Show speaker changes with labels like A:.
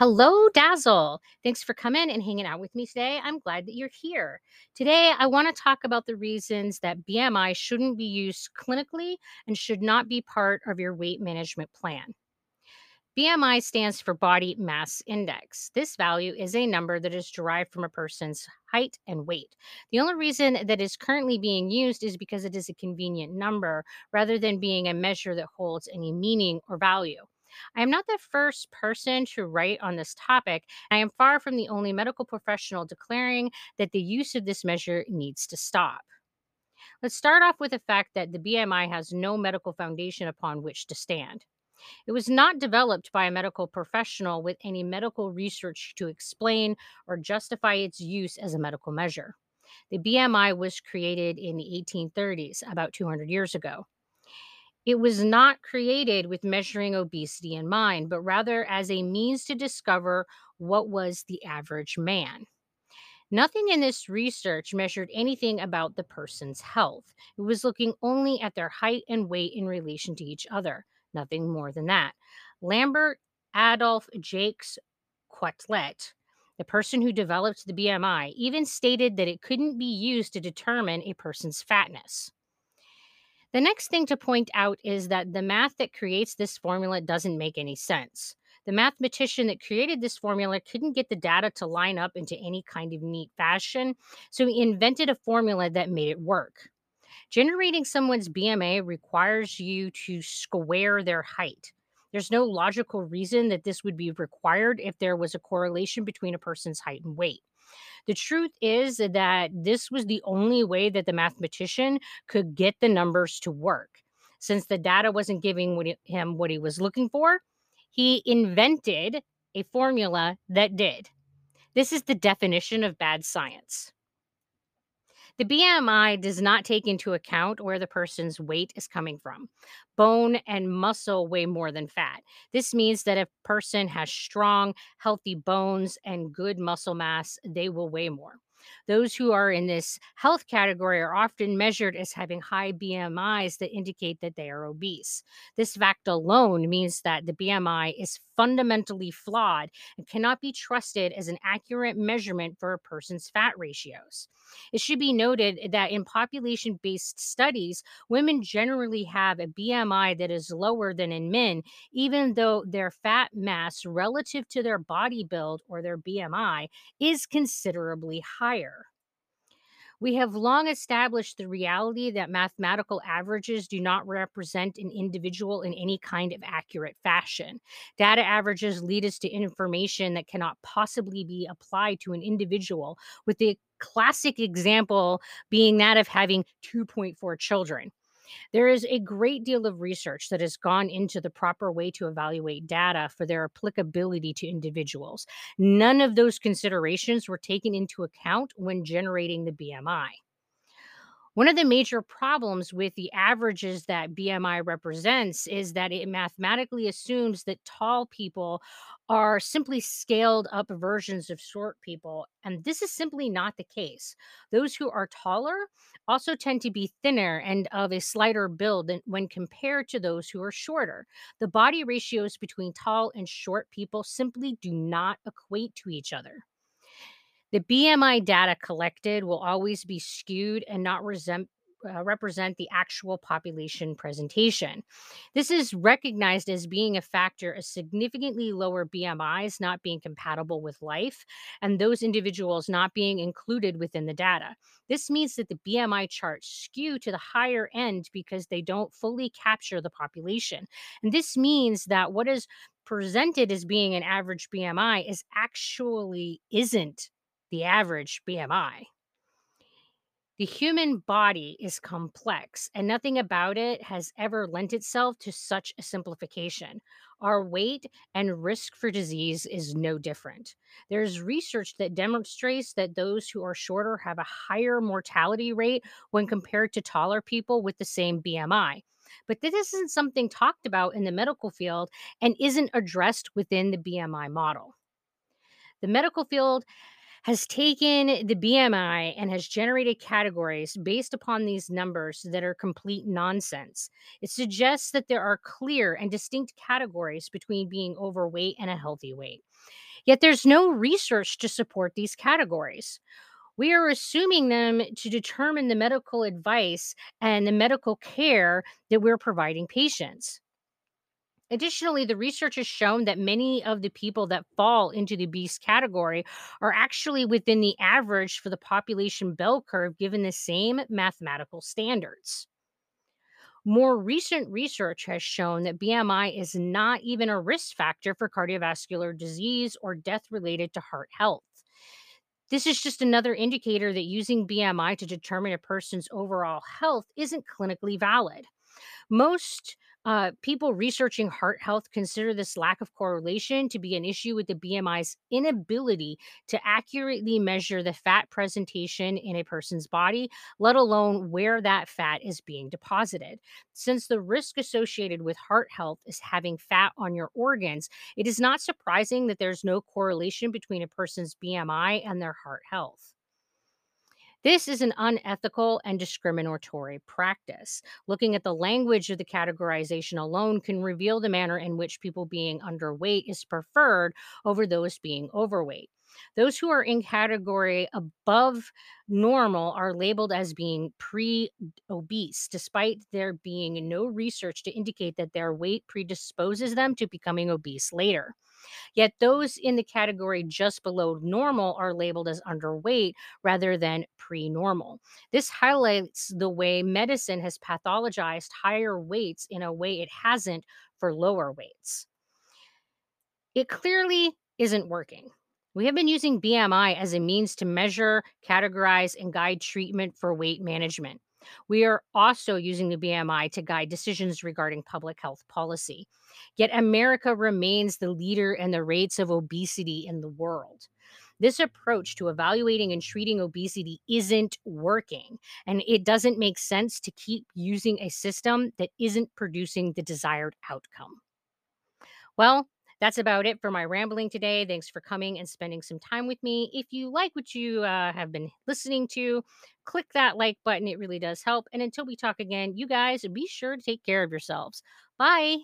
A: Hello, Dazzle. Thanks for coming and hanging out with me today. I'm glad that you're here. Today, I want to talk about the reasons that BMI shouldn't be used clinically and should not be part of your weight management plan. BMI stands for Body Mass Index. This value is a number that is derived from a person's height and weight. The only reason that is currently being used is because it is a convenient number rather than being a measure that holds any meaning or value. I am not the first person to write on this topic. I am far from the only medical professional declaring that the use of this measure needs to stop. Let's start off with the fact that the BMI has no medical foundation upon which to stand. It was not developed by a medical professional with any medical research to explain or justify its use as a medical measure. The BMI was created in the 1830s, about 200 years ago. It was not created with measuring obesity in mind, but rather as a means to discover what was the average man. Nothing in this research measured anything about the person's health. It was looking only at their height and weight in relation to each other, nothing more than that. Lambert Adolph Jacques Quetelet, the person who developed the BMI, even stated that it couldn't be used to determine a person's fatness. The next thing to point out is that the math that creates this formula doesn't make any sense. The mathematician that created this formula couldn't get the data to line up into any kind of neat fashion, so he invented a formula that made it work. Generating someone's BMI requires you to square their height. There's no logical reason that this would be required if there was a correlation between a person's height and weight. The truth is that this was the only way that the mathematician could get the numbers to work. Since the data wasn't giving what he, him what he was looking for, he invented a formula that did. This is the definition of bad science. The BMI does not take into account where the person's weight is coming from. Bone and muscle weigh more than fat. This means that if a person has strong, healthy bones and good muscle mass, they will weigh more. Those who are in this health category are often measured as having high BMIs that indicate that they are obese. This fact alone means that the BMI is fundamentally flawed and cannot be trusted as an accurate measurement for a person's fat ratios. It should be noted that in population based studies, women generally have a BMI that is lower than in men, even though their fat mass relative to their body build or their BMI is considerably higher. We have long established the reality that mathematical averages do not represent an individual in any kind of accurate fashion. Data averages lead us to information that cannot possibly be applied to an individual, with the classic example being that of having 2.4 children. There is a great deal of research that has gone into the proper way to evaluate data for their applicability to individuals. None of those considerations were taken into account when generating the BMI. One of the major problems with the averages that BMI represents is that it mathematically assumes that tall people are simply scaled up versions of short people. And this is simply not the case. Those who are taller also tend to be thinner and of a slighter build when compared to those who are shorter. The body ratios between tall and short people simply do not equate to each other. The BMI data collected will always be skewed and not resent, uh, represent the actual population presentation. This is recognized as being a factor of significantly lower BMIs not being compatible with life and those individuals not being included within the data. This means that the BMI charts skew to the higher end because they don't fully capture the population. And this means that what is presented as being an average BMI is actually isn't the average BMI. The human body is complex, and nothing about it has ever lent itself to such a simplification. Our weight and risk for disease is no different. There's research that demonstrates that those who are shorter have a higher mortality rate when compared to taller people with the same BMI. But this isn't something talked about in the medical field and isn't addressed within the BMI model. The medical field has taken the BMI and has generated categories based upon these numbers that are complete nonsense. It suggests that there are clear and distinct categories between being overweight and a healthy weight. Yet there's no research to support these categories. We are assuming them to determine the medical advice and the medical care that we're providing patients. Additionally, the research has shown that many of the people that fall into the obese category are actually within the average for the population bell curve given the same mathematical standards. More recent research has shown that BMI is not even a risk factor for cardiovascular disease or death related to heart health. This is just another indicator that using BMI to determine a person's overall health isn't clinically valid. Most uh, people researching heart health consider this lack of correlation to be an issue with the BMI's inability to accurately measure the fat presentation in a person's body, let alone where that fat is being deposited. Since the risk associated with heart health is having fat on your organs, it is not surprising that there's no correlation between a person's BMI and their heart health. This is an unethical and discriminatory practice. Looking at the language of the categorization alone can reveal the manner in which people being underweight is preferred over those being overweight. Those who are in category above normal are labeled as being pre obese, despite there being no research to indicate that their weight predisposes them to becoming obese later. Yet those in the category just below normal are labeled as underweight rather than pre normal. This highlights the way medicine has pathologized higher weights in a way it hasn't for lower weights. It clearly isn't working. We have been using BMI as a means to measure, categorize, and guide treatment for weight management. We are also using the BMI to guide decisions regarding public health policy. Yet America remains the leader in the rates of obesity in the world. This approach to evaluating and treating obesity isn't working, and it doesn't make sense to keep using a system that isn't producing the desired outcome. Well, that's about it for my rambling today. Thanks for coming and spending some time with me. If you like what you uh, have been listening to, click that like button. It really does help. And until we talk again, you guys be sure to take care of yourselves. Bye.